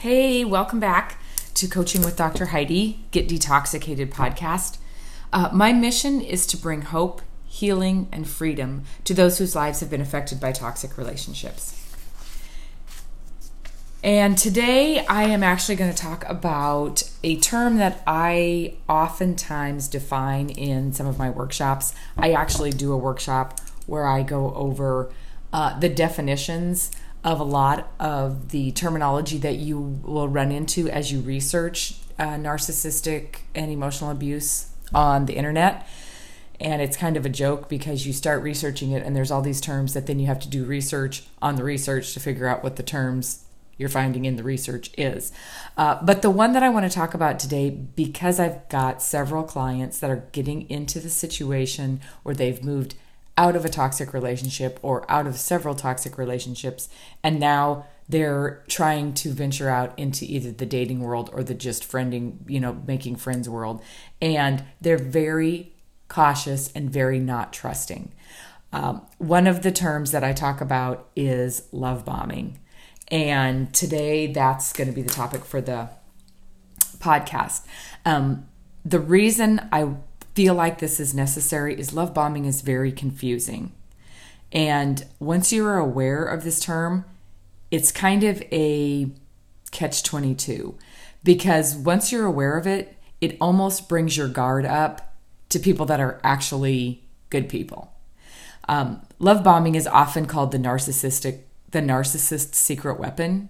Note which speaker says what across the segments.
Speaker 1: Hey, welcome back to Coaching with Dr. Heidi, Get Detoxicated podcast. Uh, my mission is to bring hope, healing, and freedom to those whose lives have been affected by toxic relationships. And today I am actually going to talk about a term that I oftentimes define in some of my workshops. I actually do a workshop where I go over uh, the definitions of a lot of the terminology that you will run into as you research uh, narcissistic and emotional abuse on the internet. And it's kind of a joke because you start researching it and there's all these terms that then you have to do research on the research to figure out what the terms you're finding in the research is. Uh, but the one that I want to talk about today, because I've got several clients that are getting into the situation where they've moved out of a toxic relationship or out of several toxic relationships, and now they're trying to venture out into either the dating world or the just friending, you know, making friends world. And they're very cautious and very not trusting. Um, one of the terms that I talk about is love bombing. And today that's going to be the topic for the podcast. Um, the reason I feel like this is necessary is love bombing is very confusing. And once you are aware of this term, it's kind of a catch 22 because once you're aware of it, it almost brings your guard up to people that are actually good people. Um, love bombing is often called the narcissistic the narcissist's secret weapon.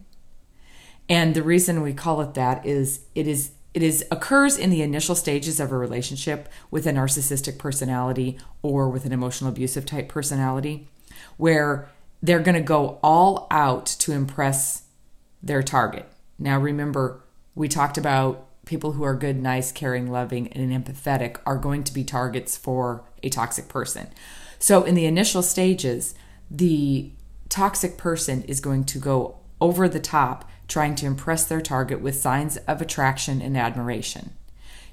Speaker 1: And the reason we call it that is it is it is occurs in the initial stages of a relationship with a narcissistic personality or with an emotional abusive type personality where they're going to go all out to impress their target. Now remember, we talked about people who are good, nice, caring, loving, and empathetic are going to be targets for a toxic person. So in the initial stages, the toxic person is going to go over the top trying to impress their target with signs of attraction and admiration.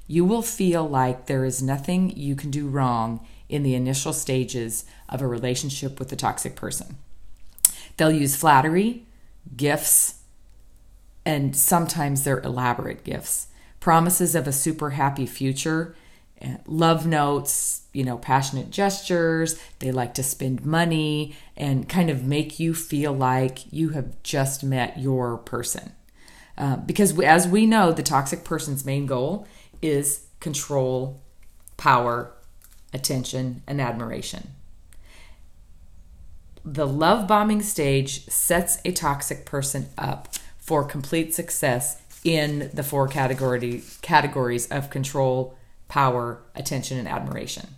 Speaker 1: You will feel like there is nothing you can do wrong in the initial stages of a relationship with the toxic person. They'll use flattery, gifts, and sometimes they're elaborate gifts, promises of a super happy future, love notes, you know, passionate gestures. They like to spend money and kind of make you feel like you have just met your person. Uh, because as we know, the toxic person's main goal is control, power, attention, and admiration. The love bombing stage sets a toxic person up for complete success in the four category, categories of control, power, attention, and admiration.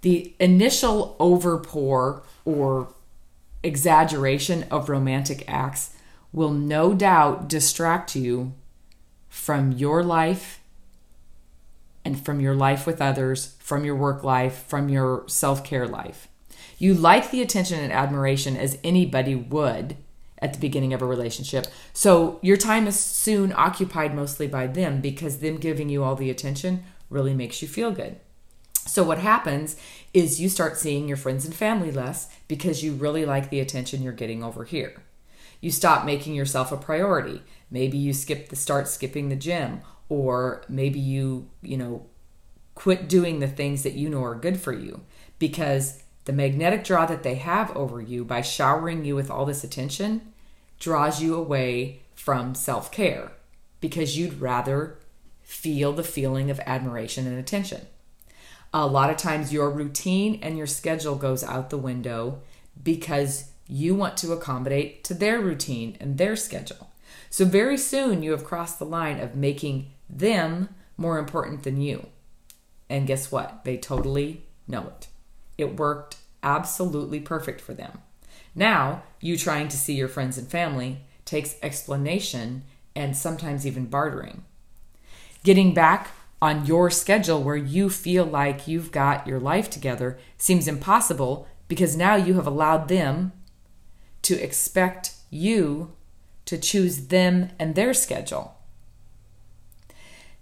Speaker 1: The initial overpour or exaggeration of romantic acts will no doubt distract you from your life and from your life with others, from your work life, from your self care life. You like the attention and admiration as anybody would at the beginning of a relationship. So your time is soon occupied mostly by them because them giving you all the attention really makes you feel good. So what happens is you start seeing your friends and family less because you really like the attention you're getting over here. You stop making yourself a priority. Maybe you skip the start skipping the gym or maybe you, you know, quit doing the things that you know are good for you because the magnetic draw that they have over you by showering you with all this attention draws you away from self care because you'd rather feel the feeling of admiration and attention. A lot of times, your routine and your schedule goes out the window because you want to accommodate to their routine and their schedule. So, very soon, you have crossed the line of making them more important than you. And guess what? They totally know it. It worked absolutely perfect for them. Now, you trying to see your friends and family takes explanation and sometimes even bartering. Getting back on your schedule where you feel like you've got your life together seems impossible because now you have allowed them to expect you to choose them and their schedule.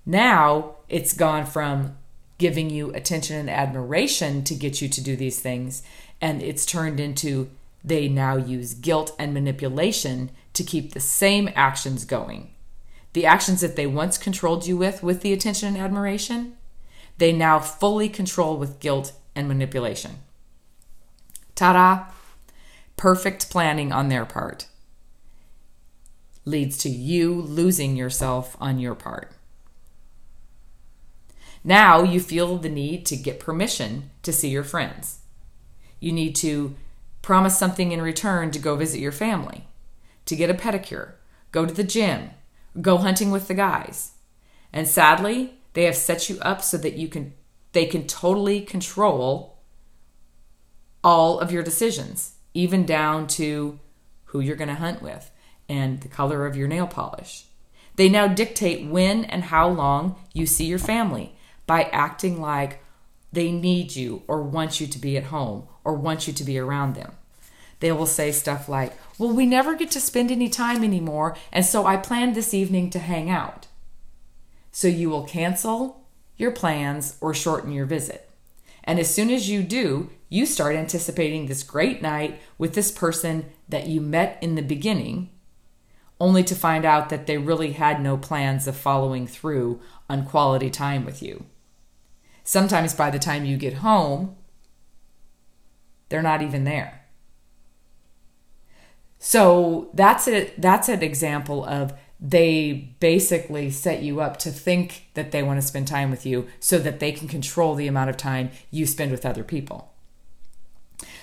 Speaker 1: Now it's gone from giving you attention and admiration to get you to do these things. And it's turned into they now use guilt and manipulation to keep the same actions going. The actions that they once controlled you with, with the attention and admiration, they now fully control with guilt and manipulation. Ta da! Perfect planning on their part leads to you losing yourself on your part. Now you feel the need to get permission to see your friends. You need to promise something in return to go visit your family, to get a pedicure, go to the gym, go hunting with the guys. And sadly, they have set you up so that you can they can totally control all of your decisions, even down to who you're going to hunt with and the color of your nail polish. They now dictate when and how long you see your family by acting like they need you or want you to be at home or want you to be around them. They will say stuff like, Well, we never get to spend any time anymore, and so I planned this evening to hang out. So you will cancel your plans or shorten your visit. And as soon as you do, you start anticipating this great night with this person that you met in the beginning, only to find out that they really had no plans of following through on quality time with you. Sometimes by the time you get home, they're not even there. So that's it that's an example of they basically set you up to think that they want to spend time with you so that they can control the amount of time you spend with other people.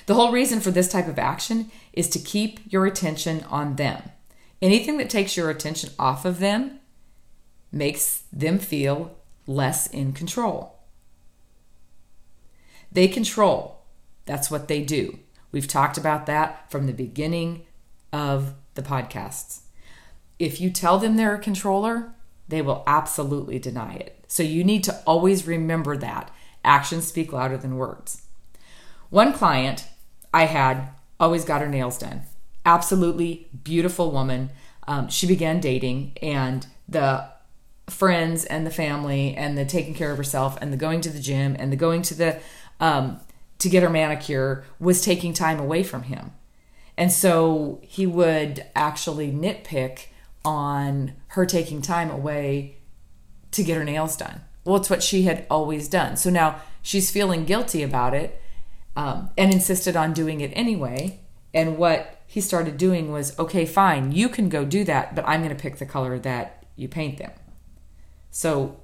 Speaker 1: The whole reason for this type of action is to keep your attention on them. Anything that takes your attention off of them makes them feel less in control. They control. That's what they do. We've talked about that from the beginning of the podcasts. If you tell them they're a controller, they will absolutely deny it. So you need to always remember that. Actions speak louder than words. One client I had always got her nails done. Absolutely beautiful woman. Um, she began dating, and the friends and the family, and the taking care of herself, and the going to the gym, and the going to the um, to get her manicure was taking time away from him. And so he would actually nitpick on her taking time away to get her nails done. Well, it's what she had always done. So now she's feeling guilty about it um, and insisted on doing it anyway. And what he started doing was okay, fine, you can go do that, but I'm going to pick the color that you paint them. So,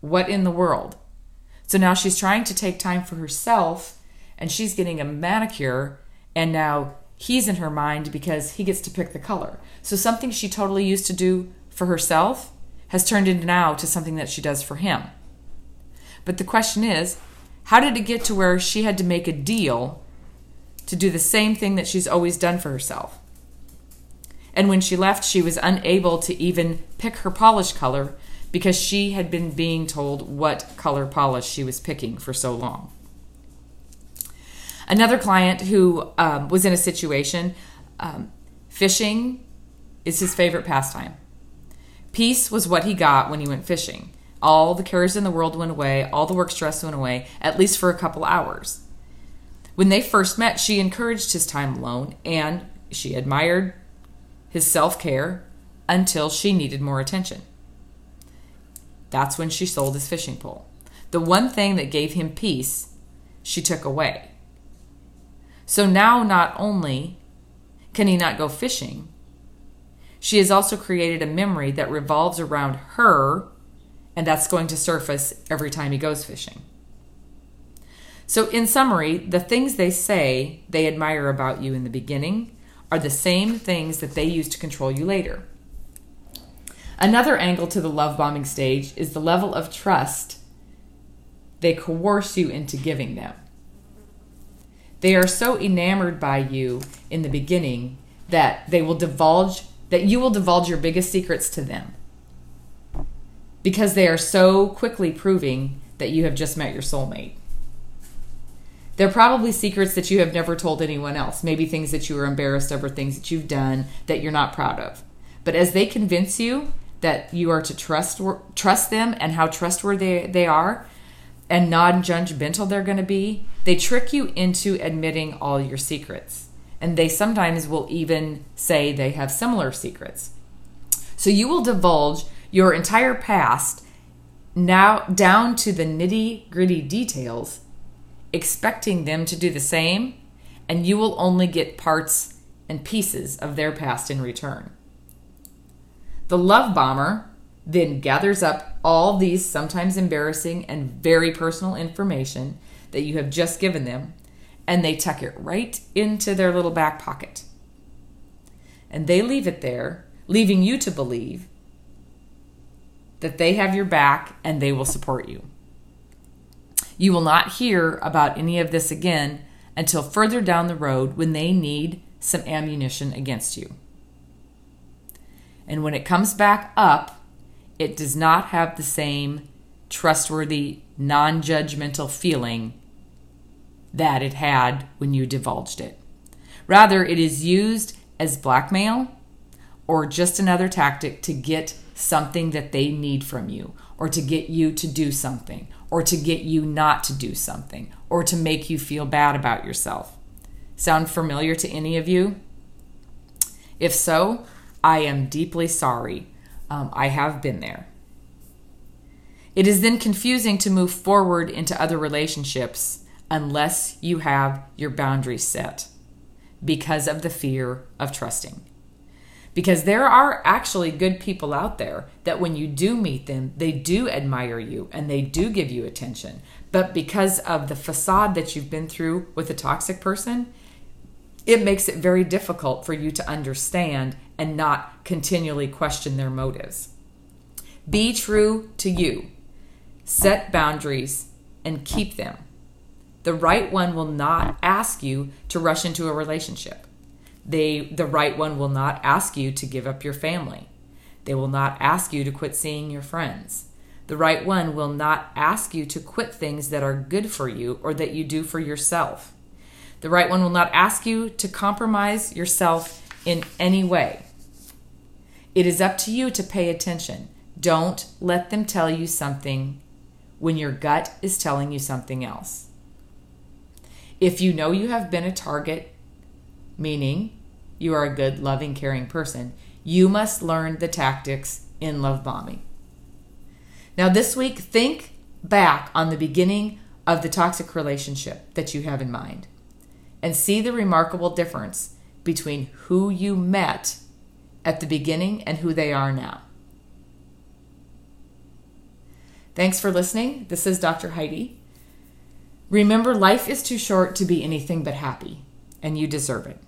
Speaker 1: what in the world? So now she's trying to take time for herself and she's getting a manicure and now he's in her mind because he gets to pick the color. So something she totally used to do for herself has turned into now to something that she does for him. But the question is, how did it get to where she had to make a deal to do the same thing that she's always done for herself? And when she left, she was unable to even pick her polish color because she had been being told what color polish she was picking for so long. Another client who um, was in a situation, um, fishing is his favorite pastime. Peace was what he got when he went fishing. All the cares in the world went away, all the work stress went away, at least for a couple hours. When they first met, she encouraged his time alone and she admired his self care until she needed more attention. That's when she sold his fishing pole. The one thing that gave him peace, she took away. So now, not only can he not go fishing, she has also created a memory that revolves around her, and that's going to surface every time he goes fishing. So, in summary, the things they say they admire about you in the beginning are the same things that they use to control you later. Another angle to the love bombing stage is the level of trust they coerce you into giving them. They are so enamored by you in the beginning that they will divulge that you will divulge your biggest secrets to them. Because they are so quickly proving that you have just met your soulmate. They're probably secrets that you have never told anyone else, maybe things that you are embarrassed of or things that you've done that you're not proud of. But as they convince you that you are to trust trust them and how trustworthy they are and non-judgmental they're going to be they trick you into admitting all your secrets And they sometimes will even say they have similar secrets. So you will divulge your entire past now down to the nitty gritty details, expecting them to do the same, and you will only get parts and pieces of their past in return. The love bomber then gathers up all these sometimes embarrassing and very personal information that you have just given them, and they tuck it right into their little back pocket. And they leave it there, leaving you to believe that they have your back and they will support you. You will not hear about any of this again until further down the road when they need some ammunition against you. And when it comes back up, it does not have the same trustworthy, non judgmental feeling that it had when you divulged it. Rather, it is used as blackmail or just another tactic to get something that they need from you, or to get you to do something, or to get you not to do something, or to make you feel bad about yourself. Sound familiar to any of you? If so, I am deeply sorry. Um, I have been there. It is then confusing to move forward into other relationships unless you have your boundaries set because of the fear of trusting. Because there are actually good people out there that when you do meet them, they do admire you and they do give you attention. But because of the facade that you've been through with a toxic person, it makes it very difficult for you to understand and not continually question their motives. Be true to you, set boundaries, and keep them. The right one will not ask you to rush into a relationship. They, the right one will not ask you to give up your family. They will not ask you to quit seeing your friends. The right one will not ask you to quit things that are good for you or that you do for yourself. The right one will not ask you to compromise yourself in any way. It is up to you to pay attention. Don't let them tell you something when your gut is telling you something else. If you know you have been a target, meaning you are a good, loving, caring person, you must learn the tactics in love bombing. Now, this week, think back on the beginning of the toxic relationship that you have in mind and see the remarkable difference between who you met at the beginning and who they are now. Thanks for listening. This is Dr. Heidi. Remember, life is too short to be anything but happy, and you deserve it.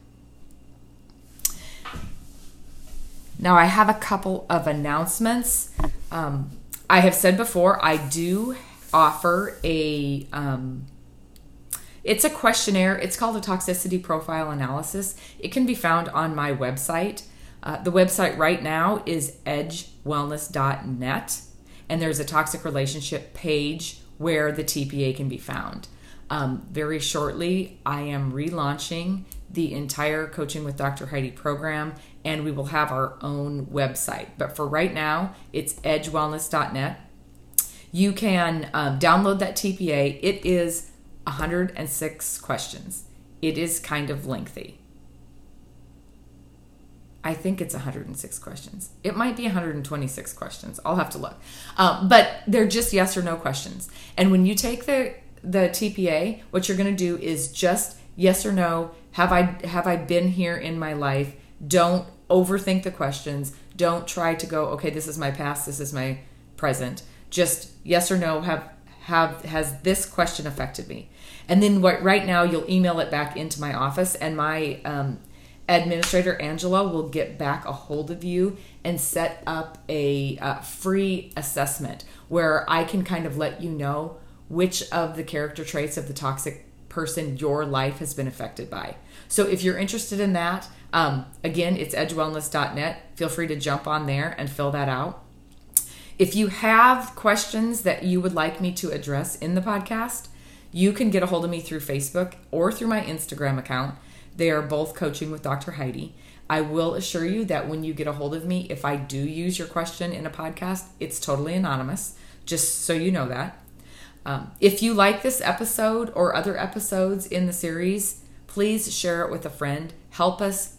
Speaker 1: Now, I have a couple of announcements. Um, I have said before, I do offer a. Um, it's a questionnaire. It's called a toxicity profile analysis. It can be found on my website. Uh, the website right now is edgewellness.net, and there's a toxic relationship page where the TPA can be found. Um, very shortly, I am relaunching the entire Coaching with Dr. Heidi program, and we will have our own website. But for right now, it's edgewellness.net. You can um, download that TPA. It is 106 questions. It is kind of lengthy. I think it's 106 questions. It might be 126 questions. I'll have to look. Um, but they're just yes or no questions. And when you take the the TPA, what you're going to do is just yes or no. Have I have I been here in my life? Don't overthink the questions. Don't try to go. Okay, this is my past. This is my present. Just yes or no. Have have has this question affected me? And then what? Right now, you'll email it back into my office, and my um, administrator Angela will get back a hold of you and set up a uh, free assessment where I can kind of let you know which of the character traits of the toxic person your life has been affected by. So if you're interested in that, um, again, it's edgewellness.net. Feel free to jump on there and fill that out. If you have questions that you would like me to address in the podcast, you can get a hold of me through Facebook or through my Instagram account. They are both coaching with Dr. Heidi. I will assure you that when you get a hold of me, if I do use your question in a podcast, it's totally anonymous, just so you know that. Um, if you like this episode or other episodes in the series, please share it with a friend. help us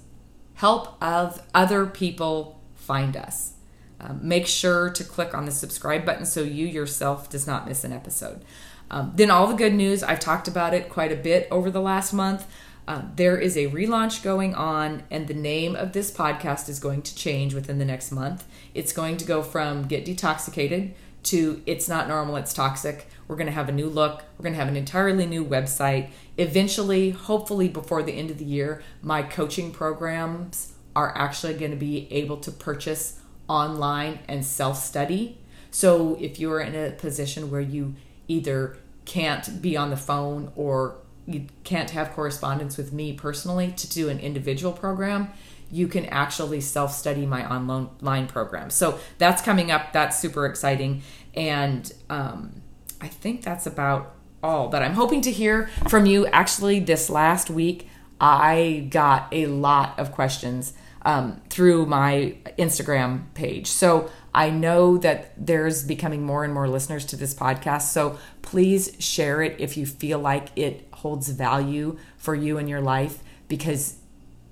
Speaker 1: help of other people find us. Um, make sure to click on the subscribe button so you yourself does not miss an episode. Um, then all the good news, I've talked about it quite a bit over the last month. Uh, there is a relaunch going on, and the name of this podcast is going to change within the next month. It's going to go from Get Detoxicated to It's Not Normal, It's Toxic. We're going to have a new look. We're going to have an entirely new website. Eventually, hopefully before the end of the year, my coaching programs are actually going to be able to purchase online and self study. So if you're in a position where you either can't be on the phone or you can't have correspondence with me personally to do an individual program, you can actually self study my online program. So that's coming up. That's super exciting. And um, I think that's about all. But I'm hoping to hear from you. Actually, this last week, I got a lot of questions um, through my Instagram page. So I know that there's becoming more and more listeners to this podcast. So please share it if you feel like it holds value for you in your life because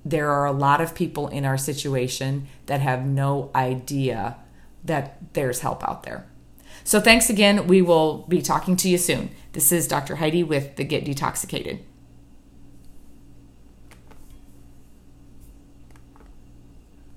Speaker 1: there are a lot of people in our situation that have no idea that there's help out there. So thanks again. We will be talking to you soon. This is Dr. Heidi with the Get Detoxicated.